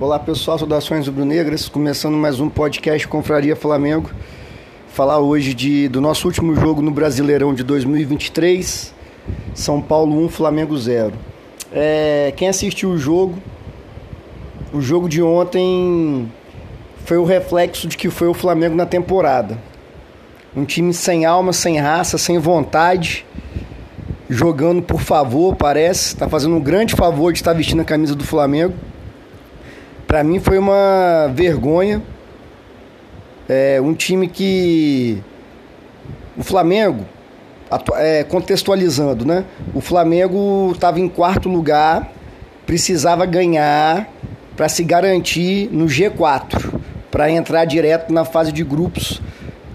Olá pessoal, saudações rubro-negras, começando mais um podcast Confraria Flamengo. Falar hoje de, do nosso último jogo no Brasileirão de 2023, São Paulo 1, Flamengo 0. É, quem assistiu o jogo, o jogo de ontem foi o reflexo de que foi o Flamengo na temporada. Um time sem alma, sem raça, sem vontade, jogando por favor, parece, está fazendo um grande favor de estar vestindo a camisa do Flamengo para mim foi uma vergonha. É, um time que. O Flamengo, é, contextualizando, né? O Flamengo estava em quarto lugar, precisava ganhar para se garantir no G4, para entrar direto na fase de grupos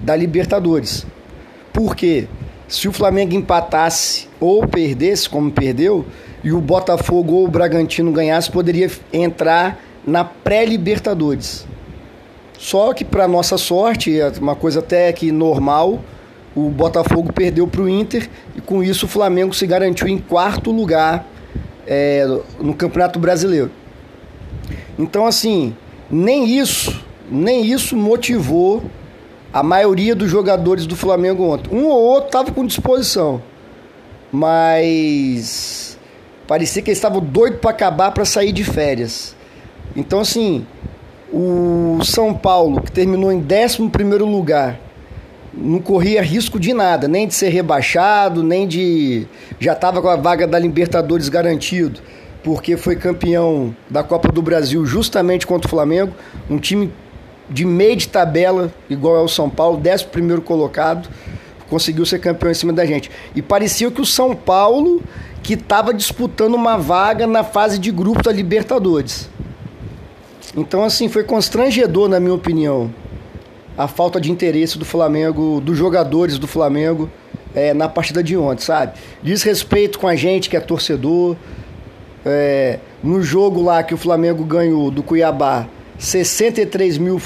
da Libertadores. Por quê? Se o Flamengo empatasse ou perdesse, como perdeu, e o Botafogo ou o Bragantino ganhasse, poderia entrar na pré-Libertadores. Só que, para nossa sorte, é uma coisa até que normal, o Botafogo perdeu para o Inter e com isso o Flamengo se garantiu em quarto lugar é, no Campeonato Brasileiro. Então, assim, nem isso, nem isso motivou a maioria dos jogadores do Flamengo ontem. Um ou outro estava com disposição, mas parecia que eles estavam doidos para acabar para sair de férias. Então, assim, o São Paulo, que terminou em 11 lugar, não corria risco de nada, nem de ser rebaixado, nem de. Já estava com a vaga da Libertadores garantido, porque foi campeão da Copa do Brasil justamente contra o Flamengo, um time de meio de tabela, igual é o São Paulo, 11 colocado, conseguiu ser campeão em cima da gente. E parecia que o São Paulo que estava disputando uma vaga na fase de grupo da Libertadores. Então, assim, foi constrangedor, na minha opinião, a falta de interesse do Flamengo, dos jogadores do Flamengo é, na partida de ontem, sabe? Diz respeito com a gente que é torcedor. É, no jogo lá que o Flamengo ganhou do Cuiabá, 63 mil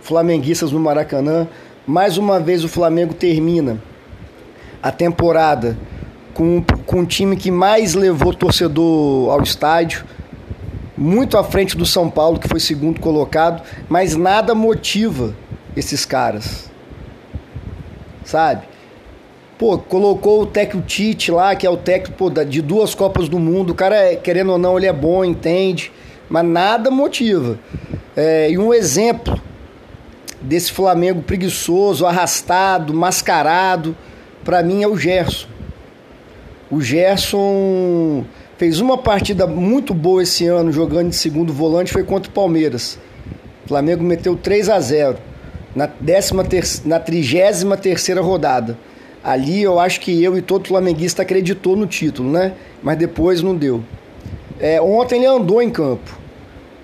flamenguistas no Maracanã. Mais uma vez o Flamengo termina a temporada com, com o time que mais levou torcedor ao estádio muito à frente do São Paulo, que foi segundo colocado, mas nada motiva esses caras. Sabe? Pô, colocou o técnico Tite lá, que é o técnico pô, de duas Copas do Mundo. O cara, é, querendo ou não, ele é bom, entende, mas nada motiva. É, e um exemplo desse Flamengo preguiçoso, arrastado, mascarado, para mim é o Gerson. O Gerson fez uma partida muito boa esse ano jogando de segundo volante, foi contra o Palmeiras. O Flamengo meteu 3 a 0 na, décima ter, na 33 rodada. Ali eu acho que eu e todo flamenguista acreditou no título, né? Mas depois não deu. É, ontem ele andou em campo.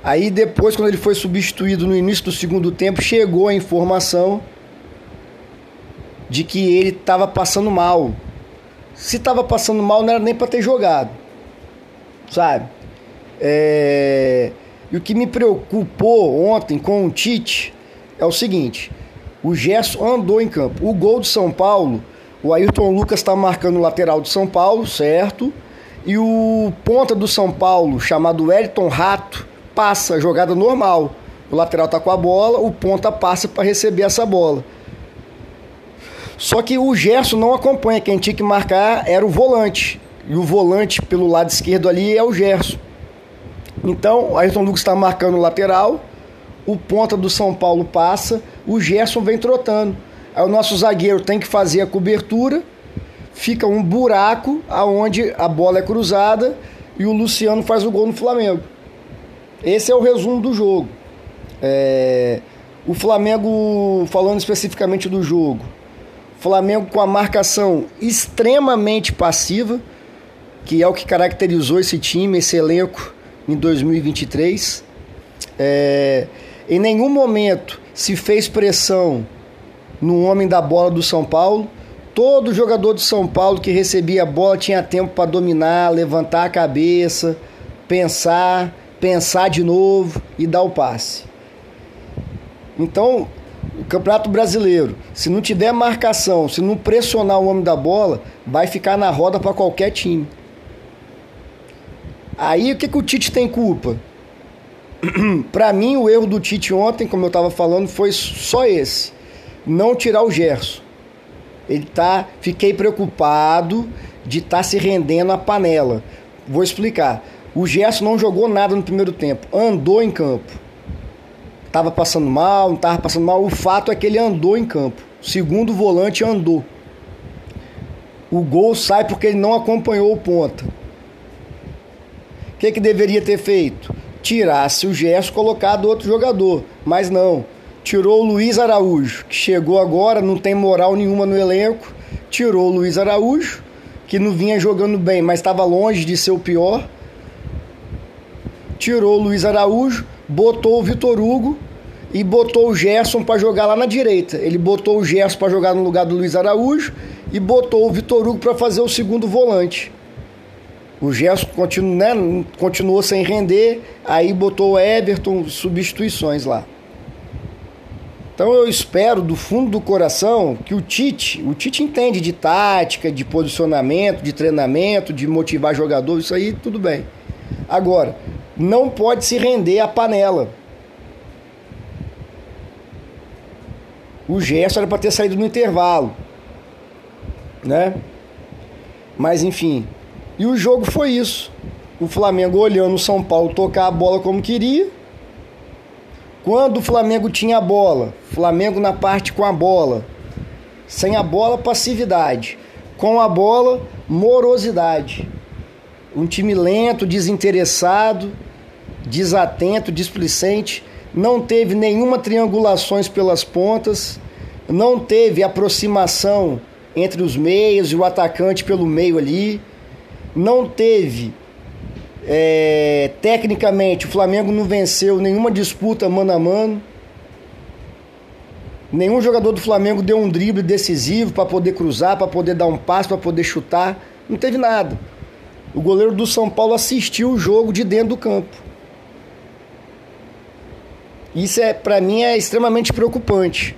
Aí depois, quando ele foi substituído no início do segundo tempo, chegou a informação de que ele estava passando mal. Se estava passando mal, não era nem para ter jogado sabe? É... E o que me preocupou ontem com o Tite é o seguinte: o Gerson andou em campo. O gol do São Paulo, o Ayrton Lucas está marcando o lateral do São Paulo, certo? E o ponta do São Paulo, chamado Wellington Rato, passa jogada normal. O lateral tá com a bola, o ponta passa para receber essa bola. Só que o Gerson não acompanha, quem tinha que marcar era o volante. E o volante pelo lado esquerdo ali é o Gerson. Então, o Ayrton Lucas está marcando o lateral, o ponta do São Paulo passa, o Gerson vem trotando. Aí o nosso zagueiro tem que fazer a cobertura, fica um buraco aonde a bola é cruzada e o Luciano faz o gol no Flamengo. Esse é o resumo do jogo. É... O Flamengo, falando especificamente do jogo, Flamengo com a marcação extremamente passiva que é o que caracterizou esse time, esse elenco em 2023. É, em nenhum momento se fez pressão no homem da bola do São Paulo. Todo jogador do São Paulo que recebia a bola tinha tempo para dominar, levantar a cabeça, pensar, pensar de novo e dar o passe. Então, o Campeonato Brasileiro, se não tiver marcação, se não pressionar o homem da bola, vai ficar na roda para qualquer time. Aí o que, que o Tite tem culpa? Para mim, o erro do Tite ontem, como eu estava falando, foi só esse: não tirar o Gerson. Ele tá, fiquei preocupado de estar tá se rendendo à panela. Vou explicar. O Gerson não jogou nada no primeiro tempo, andou em campo. Tava passando mal, não tava passando mal. O fato é que ele andou em campo. Segundo volante andou. O gol sai porque ele não acompanhou o ponta. O que, que deveria ter feito? Tirasse o Gerson, colocado outro jogador. Mas não. Tirou o Luiz Araújo, que chegou agora, não tem moral nenhuma no elenco. Tirou o Luiz Araújo, que não vinha jogando bem, mas estava longe de ser o pior. Tirou o Luiz Araújo, botou o Vitor Hugo e botou o Gerson para jogar lá na direita. Ele botou o Gerson para jogar no lugar do Luiz Araújo e botou o Vitor Hugo para fazer o segundo volante. O Gerson continu, né, continuou sem render, aí botou o Everton, substituições lá. Então eu espero do fundo do coração que o Tite, o Tite entende de tática, de posicionamento, de treinamento, de motivar jogador, isso aí tudo bem. Agora, não pode se render à panela. O gesto era para ter saído no intervalo, né? Mas enfim, e o jogo foi isso. O Flamengo olhando o São Paulo tocar a bola como queria quando o Flamengo tinha a bola, Flamengo na parte com a bola. Sem a bola, passividade. Com a bola, morosidade. Um time lento, desinteressado, desatento, displicente. Não teve nenhuma triangulações pelas pontas. Não teve aproximação entre os meios e o atacante pelo meio ali. Não teve é, tecnicamente, o Flamengo não venceu nenhuma disputa mano a mano. Nenhum jogador do Flamengo deu um drible decisivo para poder cruzar, para poder dar um passo, para poder chutar. Não teve nada. O goleiro do São Paulo assistiu o jogo de dentro do campo. Isso é, para mim, é extremamente preocupante.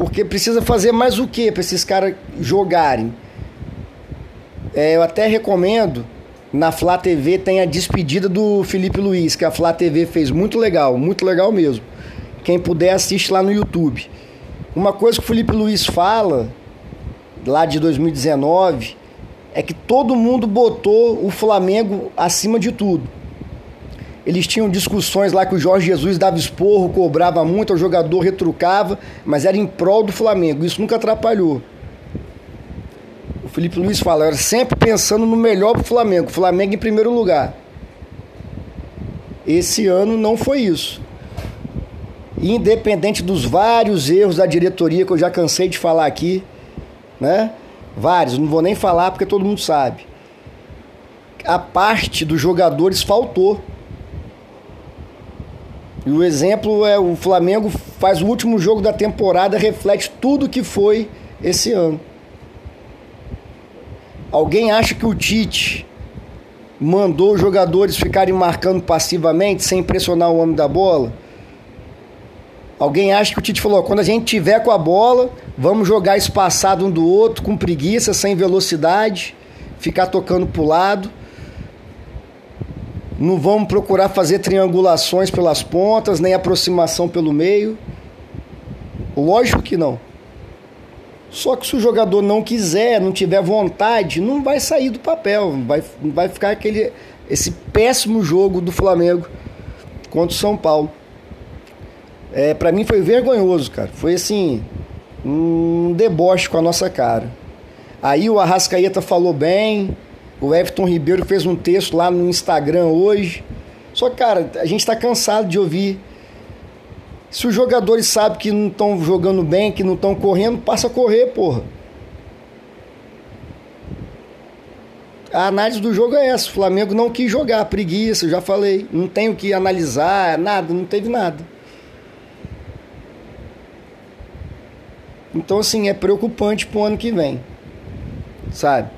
Porque precisa fazer mais o que para esses caras jogarem? É, eu até recomendo, na Flá TV tem a despedida do Felipe Luiz, que a Flá TV fez muito legal, muito legal mesmo. Quem puder assiste lá no YouTube. Uma coisa que o Felipe Luiz fala, lá de 2019, é que todo mundo botou o Flamengo acima de tudo. Eles tinham discussões lá que o Jorge Jesus dava esporro, cobrava muito, o jogador retrucava, mas era em prol do Flamengo. Isso nunca atrapalhou. Felipe Luiz fala, era sempre pensando no melhor para o Flamengo, Flamengo em primeiro lugar. Esse ano não foi isso. Independente dos vários erros da diretoria que eu já cansei de falar aqui, né? Vários, não vou nem falar porque todo mundo sabe. A parte dos jogadores faltou. E o exemplo é o Flamengo faz o último jogo da temporada, reflete tudo que foi esse ano. Alguém acha que o Tite mandou os jogadores ficarem marcando passivamente sem pressionar o homem da bola? Alguém acha que o Tite falou: quando a gente tiver com a bola, vamos jogar espaçado um do outro, com preguiça, sem velocidade, ficar tocando para o lado. Não vamos procurar fazer triangulações pelas pontas, nem aproximação pelo meio. Lógico que não. Só que se o jogador não quiser, não tiver vontade, não vai sair do papel, vai, vai ficar aquele esse péssimo jogo do Flamengo contra o São Paulo. É, para mim foi vergonhoso, cara. Foi assim, um deboche com a nossa cara. Aí o Arrascaeta falou bem, o Everton Ribeiro fez um texto lá no Instagram hoje. Só cara, a gente está cansado de ouvir se os jogadores sabem que não estão jogando bem, que não estão correndo, passa a correr, porra. A análise do jogo é essa. O Flamengo não quis jogar, preguiça, já falei. Não tem o que analisar, nada, não teve nada. Então, assim, é preocupante pro ano que vem. Sabe?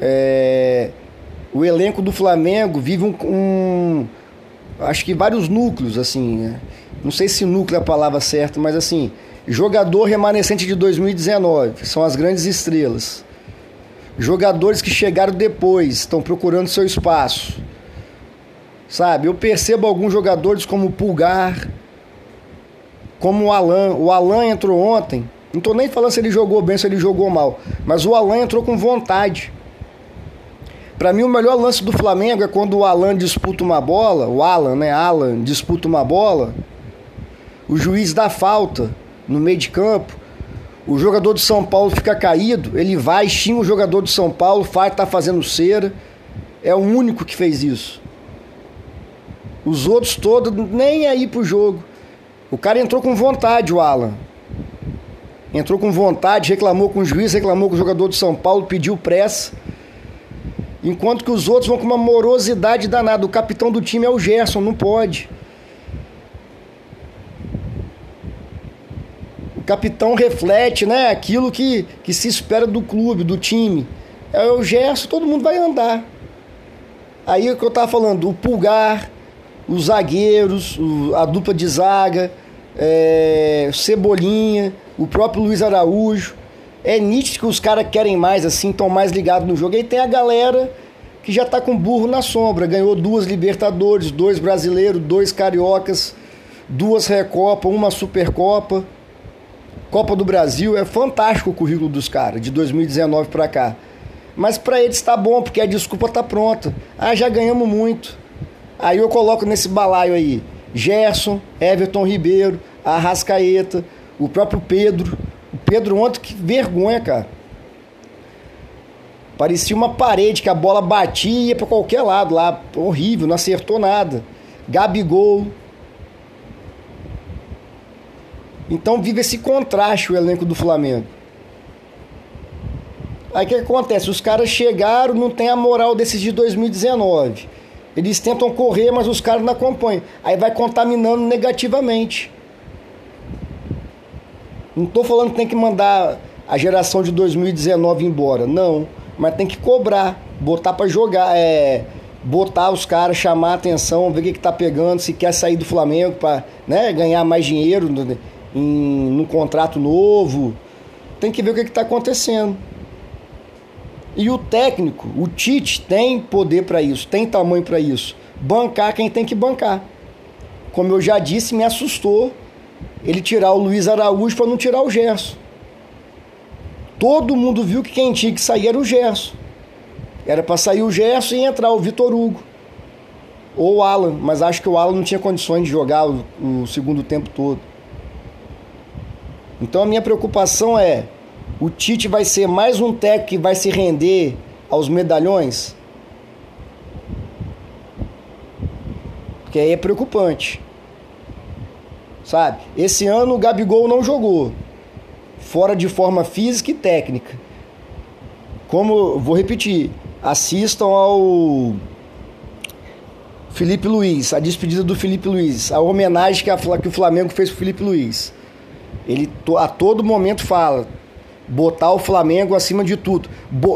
É... O elenco do Flamengo vive um, um. Acho que vários núcleos, assim. Né? não sei se núcleo é a palavra certa, mas assim, jogador remanescente de 2019, são as grandes estrelas. Jogadores que chegaram depois, estão procurando seu espaço. Sabe? Eu percebo alguns jogadores como o Pulgar, como o Alan. O Alan entrou ontem. Não tô nem falando se ele jogou bem, se ele jogou mal. Mas o Alan entrou com vontade. Para mim, o melhor lance do Flamengo é quando o Alan disputa uma bola. O Alan, né? Alan disputa uma bola. O juiz dá falta no meio de campo. O jogador do São Paulo fica caído. Ele vai, xinga o jogador do São Paulo, faz, tá fazendo cera. É o único que fez isso. Os outros todos nem aí pro jogo. O cara entrou com vontade, o Alan. Entrou com vontade, reclamou com o juiz, reclamou com o jogador do São Paulo, pediu pressa. Enquanto que os outros vão com uma morosidade danada. O capitão do time é o Gerson, não pode. O capitão reflete né, aquilo que, que se espera do clube, do time. É o Gerson, todo mundo vai andar. Aí é o que eu estava falando, o Pulgar, os zagueiros, a dupla de zaga, é, Cebolinha, o próprio Luiz Araújo. É nítido que os caras querem mais, assim, estão mais ligados no jogo. E tem a galera que já está com burro na sombra. Ganhou duas Libertadores, dois brasileiros, dois cariocas, duas Recopa, uma Supercopa. Copa do Brasil, é fantástico o currículo dos caras, de 2019 para cá. Mas para eles está bom, porque a desculpa está pronta. Ah, já ganhamos muito. Aí eu coloco nesse balaio aí Gerson, Everton Ribeiro, Arrascaeta, o próprio Pedro. Pedro ontem, que vergonha, cara. Parecia uma parede que a bola batia ia para qualquer lado lá. Horrível, não acertou nada. Gabigol. Então vive esse contraste o elenco do Flamengo. Aí o que acontece? Os caras chegaram, não tem a moral desses de 2019. Eles tentam correr, mas os caras não acompanham. Aí vai contaminando negativamente. Não estou falando que tem que mandar a geração de 2019 embora, não. Mas tem que cobrar, botar para jogar, é, botar os caras, chamar a atenção, ver o que, que tá pegando, se quer sair do Flamengo para né, ganhar mais dinheiro em, num contrato novo. Tem que ver o que está acontecendo. E o técnico, o Tite, tem poder para isso, tem tamanho para isso. Bancar quem tem que bancar. Como eu já disse, me assustou ele tirar o Luiz Araújo para não tirar o Gerson. Todo mundo viu que quem tinha que sair era o Gerson. Era para sair o Gerson e entrar o Vitor Hugo. Ou o Alan, mas acho que o Alan não tinha condições de jogar o, o segundo tempo todo. Então a minha preocupação é o Tite vai ser mais um técnico que vai se render aos medalhões? Porque aí é preocupante. Sabe? Esse ano o Gabigol não jogou. Fora de forma física e técnica. Como, vou repetir, assistam ao Felipe Luiz, a despedida do Felipe Luiz, a homenagem que, a, que o Flamengo fez pro Felipe Luiz. Ele a todo momento fala: botar o Flamengo acima de tudo.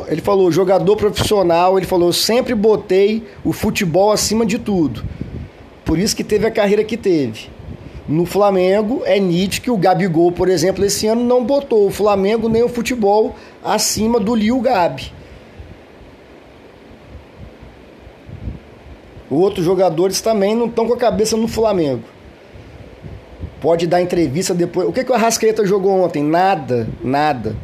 Ele falou, jogador profissional, ele falou, eu sempre botei o futebol acima de tudo. Por isso que teve a carreira que teve. No Flamengo é nítido que o Gabigol, por exemplo, esse ano não botou o Flamengo nem o futebol acima do Liu Gabi. Outros jogadores também não estão com a cabeça no Flamengo. Pode dar entrevista depois. O que, que o Arrascaeta jogou ontem? Nada, nada.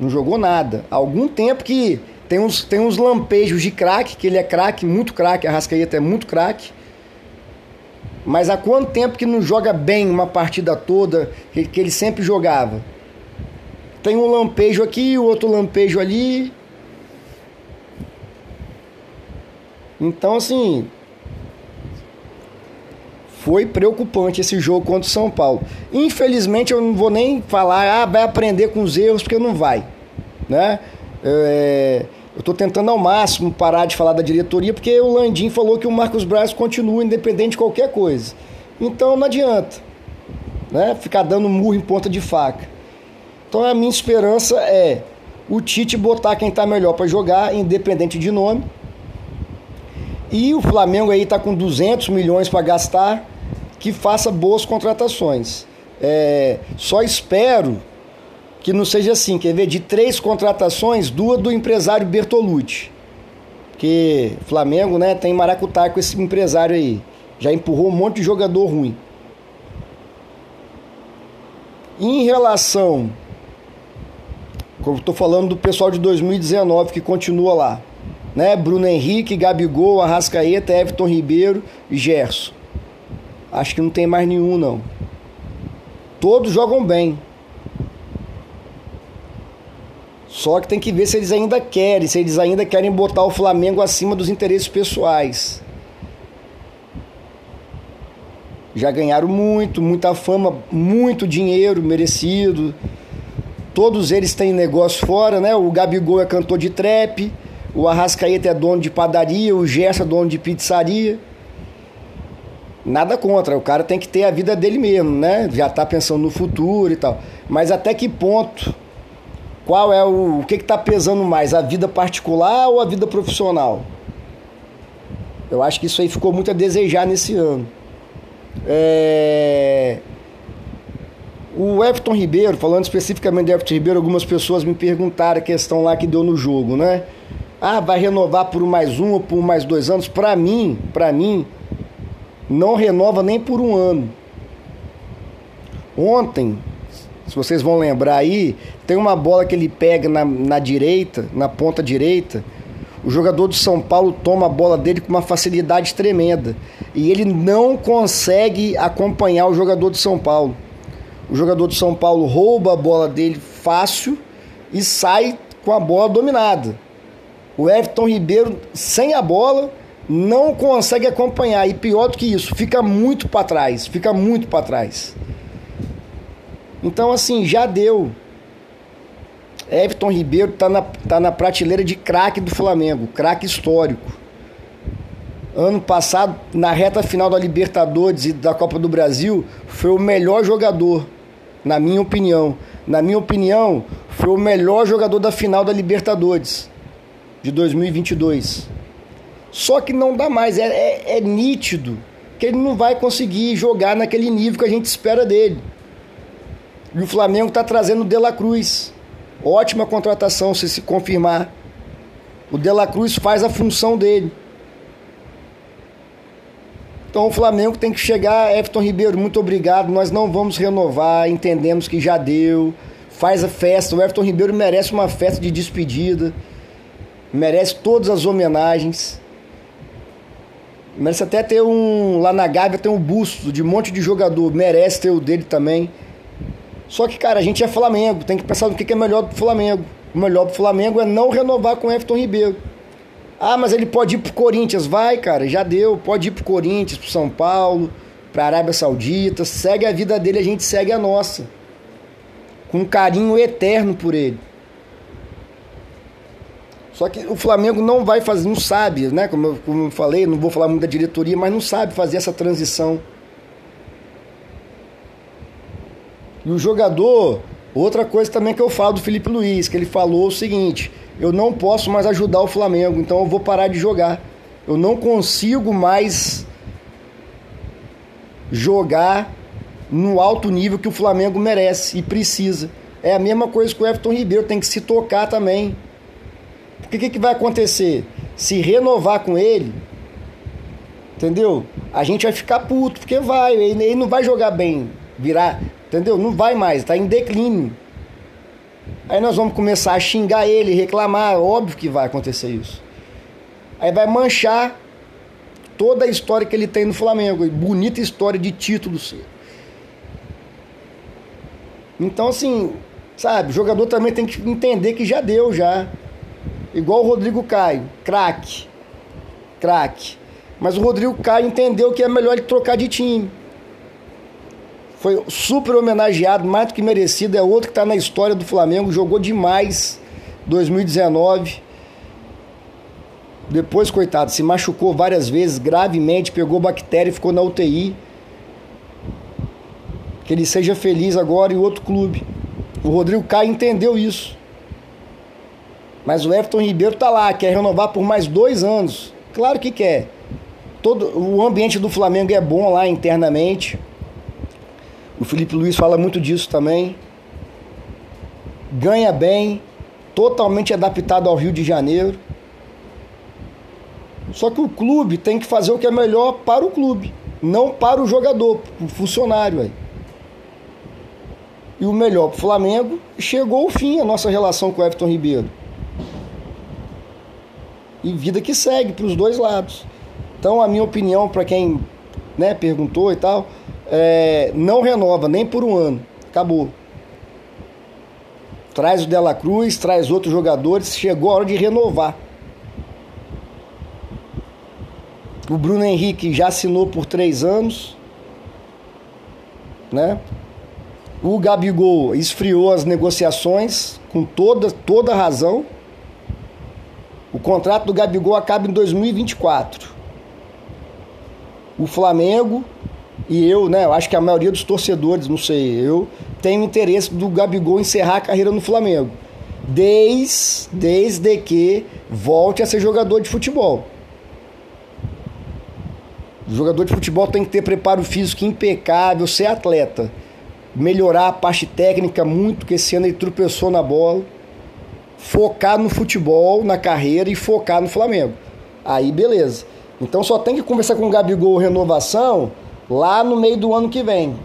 Não jogou nada. Há algum tempo que tem uns, tem uns lampejos de craque, que ele é craque, muito craque, a Arrascaeta é muito craque. Mas há quanto tempo que não joga bem uma partida toda, que, que ele sempre jogava? Tem um lampejo aqui, o outro lampejo ali. Então, assim, foi preocupante esse jogo contra o São Paulo. Infelizmente, eu não vou nem falar, ah, vai aprender com os erros, porque não vai. Né? É, eu estou tentando ao máximo parar de falar da diretoria, porque o Landim falou que o Marcos Braz continua independente de qualquer coisa. Então não adianta né? ficar dando murro em ponta de faca. Então a minha esperança é o Tite botar quem está melhor para jogar, independente de nome. E o Flamengo aí está com 200 milhões para gastar que faça boas contratações. É, só espero que não seja assim, quer ver? De três contratações, duas do empresário Bertolucci. Porque Flamengo, né, tem maracutaia com esse empresário aí. Já empurrou um monte de jogador ruim. Em relação. Como estou falando do pessoal de 2019 que continua lá. Né? Bruno Henrique, Gabigol, Arrascaeta, Everton Ribeiro e Gerson. Acho que não tem mais nenhum, não. Todos jogam bem. Só que tem que ver se eles ainda querem, se eles ainda querem botar o Flamengo acima dos interesses pessoais. Já ganharam muito, muita fama, muito dinheiro merecido. Todos eles têm negócio fora, né? O Gabigol é cantor de trap, o Arrascaeta é dono de padaria, o Gerson é dono de pizzaria. Nada contra, o cara tem que ter a vida dele mesmo, né? Já tá pensando no futuro e tal. Mas até que ponto qual é o, o que está pesando mais, a vida particular ou a vida profissional? Eu acho que isso aí ficou muito a desejar nesse ano. É... O Everton Ribeiro, falando especificamente do Everton Ribeiro, algumas pessoas me perguntaram a questão lá que deu no jogo, né? Ah, vai renovar por mais um ou por mais dois anos? Para mim, para mim, não renova nem por um ano. Ontem, se vocês vão lembrar aí, tem uma bola que ele pega na, na direita, na ponta direita. O jogador do São Paulo toma a bola dele com uma facilidade tremenda. E ele não consegue acompanhar o jogador do São Paulo. O jogador do São Paulo rouba a bola dele fácil e sai com a bola dominada. O Everton Ribeiro, sem a bola, não consegue acompanhar. E pior do que isso, fica muito para trás. Fica muito para trás. Então, assim, já deu. Everton Ribeiro está na, tá na prateleira de craque do Flamengo, craque histórico. Ano passado, na reta final da Libertadores e da Copa do Brasil, foi o melhor jogador, na minha opinião. Na minha opinião, foi o melhor jogador da final da Libertadores de 2022. Só que não dá mais, é, é, é nítido que ele não vai conseguir jogar naquele nível que a gente espera dele. E o Flamengo está trazendo o De La Cruz. Ótima contratação se se confirmar. O De La Cruz faz a função dele. Então o Flamengo tem que chegar, Everton Ribeiro, muito obrigado. Nós não vamos renovar, entendemos que já deu. Faz a festa. O Everton Ribeiro merece uma festa de despedida. Merece todas as homenagens. Merece até ter um. Lá na Gávea tem um busto de um monte de jogador. Merece ter o dele também. Só que, cara, a gente é Flamengo, tem que pensar no que é melhor pro Flamengo. O melhor pro Flamengo é não renovar com o Everton Ribeiro. Ah, mas ele pode ir pro Corinthians. Vai, cara, já deu. Pode ir pro Corinthians, pro São Paulo, pra Arábia Saudita. Segue a vida dele, a gente segue a nossa. Com carinho eterno por ele. Só que o Flamengo não vai fazer, não sabe, né? Como eu, como eu falei, não vou falar muito da diretoria, mas não sabe fazer essa transição. E o jogador, outra coisa também que eu falo do Felipe Luiz, que ele falou o seguinte: eu não posso mais ajudar o Flamengo, então eu vou parar de jogar. Eu não consigo mais jogar no alto nível que o Flamengo merece e precisa. É a mesma coisa que o Everton Ribeiro, tem que se tocar também. Porque o que, que vai acontecer? Se renovar com ele, entendeu? A gente vai ficar puto, porque vai, ele não vai jogar bem, virar Entendeu? Não vai mais, está em declínio. Aí nós vamos começar a xingar ele, reclamar, óbvio que vai acontecer isso. Aí vai manchar toda a história que ele tem no Flamengo, bonita história de títulos. Então assim, sabe, o jogador também tem que entender que já deu já. Igual o Rodrigo Caio, craque. Craque. Mas o Rodrigo Caio entendeu que é melhor ele trocar de time foi super homenageado, mais do que merecido. É outro que está na história do Flamengo, jogou demais 2019. Depois, coitado, se machucou várias vezes, gravemente, pegou bactéria e ficou na UTI. Que ele seja feliz agora em outro clube. O Rodrigo Caio entendeu isso. Mas o Everton Ribeiro tá lá, quer renovar por mais dois anos. Claro que quer. Todo, o ambiente do Flamengo é bom lá internamente. O Felipe Luiz fala muito disso também. Ganha bem, totalmente adaptado ao Rio de Janeiro. Só que o clube tem que fazer o que é melhor para o clube, não para o jogador, o funcionário aí. E o melhor para o Flamengo, chegou ao fim a nossa relação com o Everton Ribeiro. E vida que segue para os dois lados. Então, a minha opinião, para quem né, perguntou e tal, é, não renova nem por um ano. Acabou. Traz o Dela Cruz, traz outros jogadores, chegou a hora de renovar. O Bruno Henrique já assinou por três anos. Né? O Gabigol esfriou as negociações com toda, toda razão. O contrato do Gabigol acaba em 2024. O Flamengo e eu, né, eu acho que a maioria dos torcedores, não sei, eu tenho interesse do Gabigol encerrar a carreira no Flamengo. Desde, desde que volte a ser jogador de futebol. O jogador de futebol tem que ter preparo físico impecável, ser atleta. Melhorar a parte técnica muito, que esse ano ele tropeçou na bola. Focar no futebol, na carreira e focar no Flamengo. Aí beleza. Então só tem que conversar com o Gabigol renovação lá no meio do ano que vem.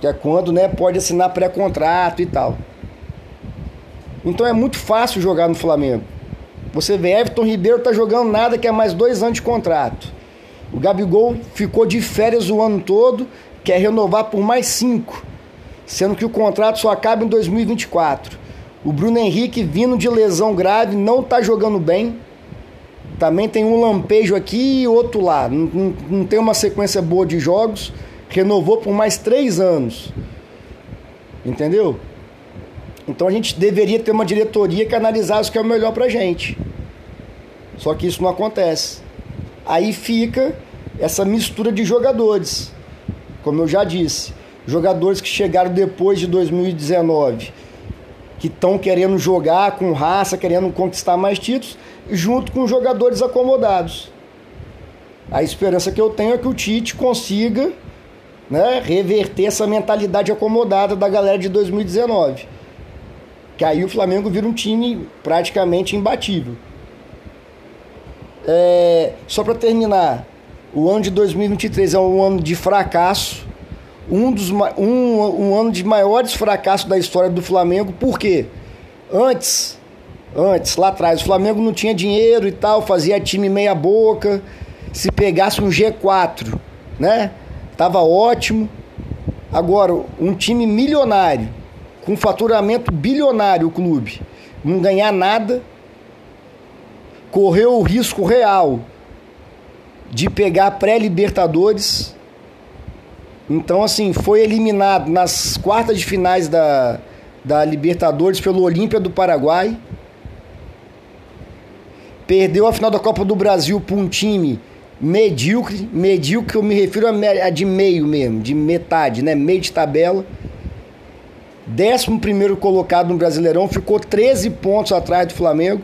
Que é quando né, pode assinar pré-contrato e tal. Então é muito fácil jogar no Flamengo. Você vê, Everton Ribeiro tá jogando nada, que é mais dois anos de contrato. O Gabigol ficou de férias o ano todo, quer renovar por mais cinco, sendo que o contrato só acaba em 2024. O Bruno Henrique, vindo de lesão grave, não tá jogando bem. Também tem um lampejo aqui e outro lá. Não, não, tem uma sequência boa de jogos. Renovou por mais três anos. Entendeu? Então a gente deveria ter uma diretoria que analisasse o que é o melhor pra gente. Só que isso não acontece. Aí fica essa mistura de jogadores. Como eu já disse, jogadores que chegaram depois de 2019, que estão querendo jogar com raça, querendo conquistar mais títulos, junto com jogadores acomodados. A esperança que eu tenho é que o Tite consiga né, reverter essa mentalidade acomodada da galera de 2019. Que aí o Flamengo vira um time praticamente imbatível. É, só para terminar, o ano de 2023 é um ano de fracasso, um, dos, um, um ano de maiores fracassos da história do Flamengo, por quê? Antes Antes, lá atrás, o Flamengo não tinha dinheiro e tal, fazia time meia boca. Se pegasse um G4, né? Tava ótimo. Agora, um time milionário, com faturamento bilionário o clube, não ganhar nada, correu o risco real de pegar pré-Libertadores. Então, assim, foi eliminado nas quartas de finais da, da Libertadores pelo Olímpia do Paraguai. Perdeu a final da Copa do Brasil para um time medíocre, medíocre eu me refiro a de meio mesmo, de metade, né? Meio de tabela. Décimo primeiro colocado no Brasileirão, ficou 13 pontos atrás do Flamengo.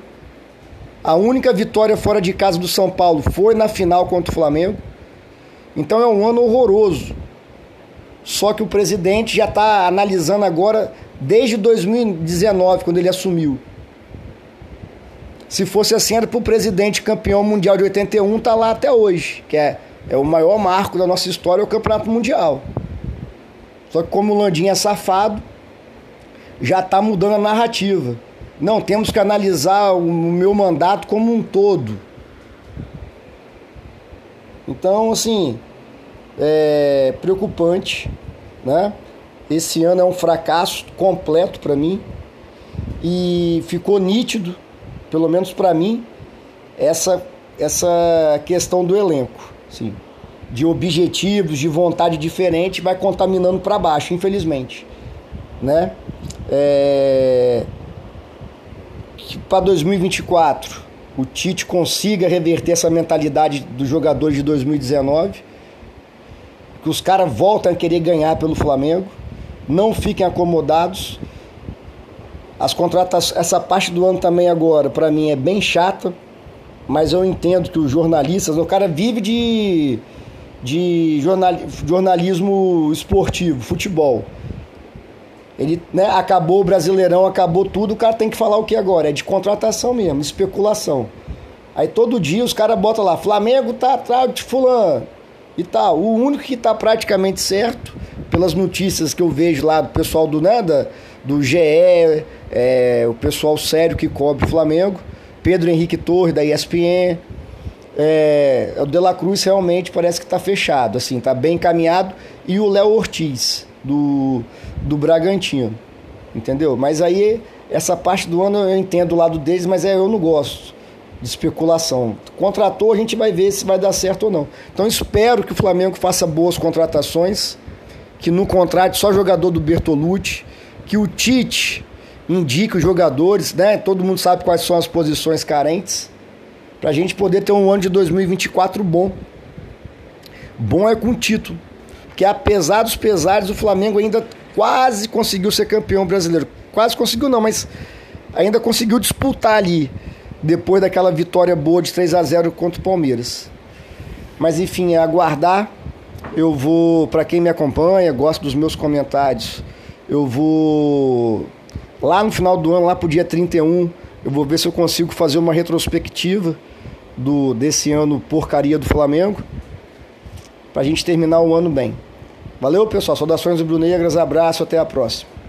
A única vitória fora de casa do São Paulo foi na final contra o Flamengo. Então é um ano horroroso. Só que o presidente já está analisando agora desde 2019, quando ele assumiu. Se fosse assim, era para o presidente campeão mundial de 81 tá lá até hoje, que é, é o maior marco da nossa história, é o campeonato mundial. Só que como o Landim é safado, já está mudando a narrativa. Não, temos que analisar o meu mandato como um todo. Então, assim, é preocupante, né? Esse ano é um fracasso completo para mim e ficou nítido pelo menos para mim, essa, essa questão do elenco, sim, de objetivos, de vontade diferente, vai contaminando para baixo, infelizmente, né? É... Para 2024 o Tite consiga reverter essa mentalidade dos jogadores de 2019, que os caras voltem a querer ganhar pelo Flamengo, não fiquem acomodados as contratações, essa parte do ano também agora, para mim é bem chata, mas eu entendo que os jornalistas, o cara vive de, de jornal, jornalismo esportivo, futebol. Ele né, acabou o Brasileirão, acabou tudo, o cara tem que falar o que agora? É de contratação mesmo, especulação. Aí todo dia os caras botam lá, Flamengo tá atrás de fulano e tal. O único que tá praticamente certo, pelas notícias que eu vejo lá do pessoal do, né, da, do GE, é, o pessoal sério que cobre o Flamengo, Pedro Henrique Torre da ESPN, é, o De La Cruz realmente parece que está fechado, assim, está bem encaminhado, e o Léo Ortiz do, do Bragantino, entendeu? Mas aí essa parte do ano eu entendo o lado deles, mas é, eu não gosto de especulação. Contratou, a gente vai ver se vai dar certo ou não. Então espero que o Flamengo faça boas contratações, que não contrate só jogador do Bertolucci, que o Tite indique os jogadores, né? Todo mundo sabe quais são as posições carentes, para a gente poder ter um ano de 2024 bom. Bom é com título, porque apesar dos pesares, o Flamengo ainda quase conseguiu ser campeão brasileiro. Quase conseguiu não, mas ainda conseguiu disputar ali depois daquela vitória boa de 3 a 0 contra o Palmeiras. Mas enfim, é aguardar. Eu vou, para quem me acompanha, gosta dos meus comentários, eu vou lá no final do ano, lá pro dia 31, eu vou ver se eu consigo fazer uma retrospectiva do desse ano porcaria do Flamengo, pra gente terminar o ano bem. Valeu, pessoal. Saudações rubro-negras, abraço, até a próxima.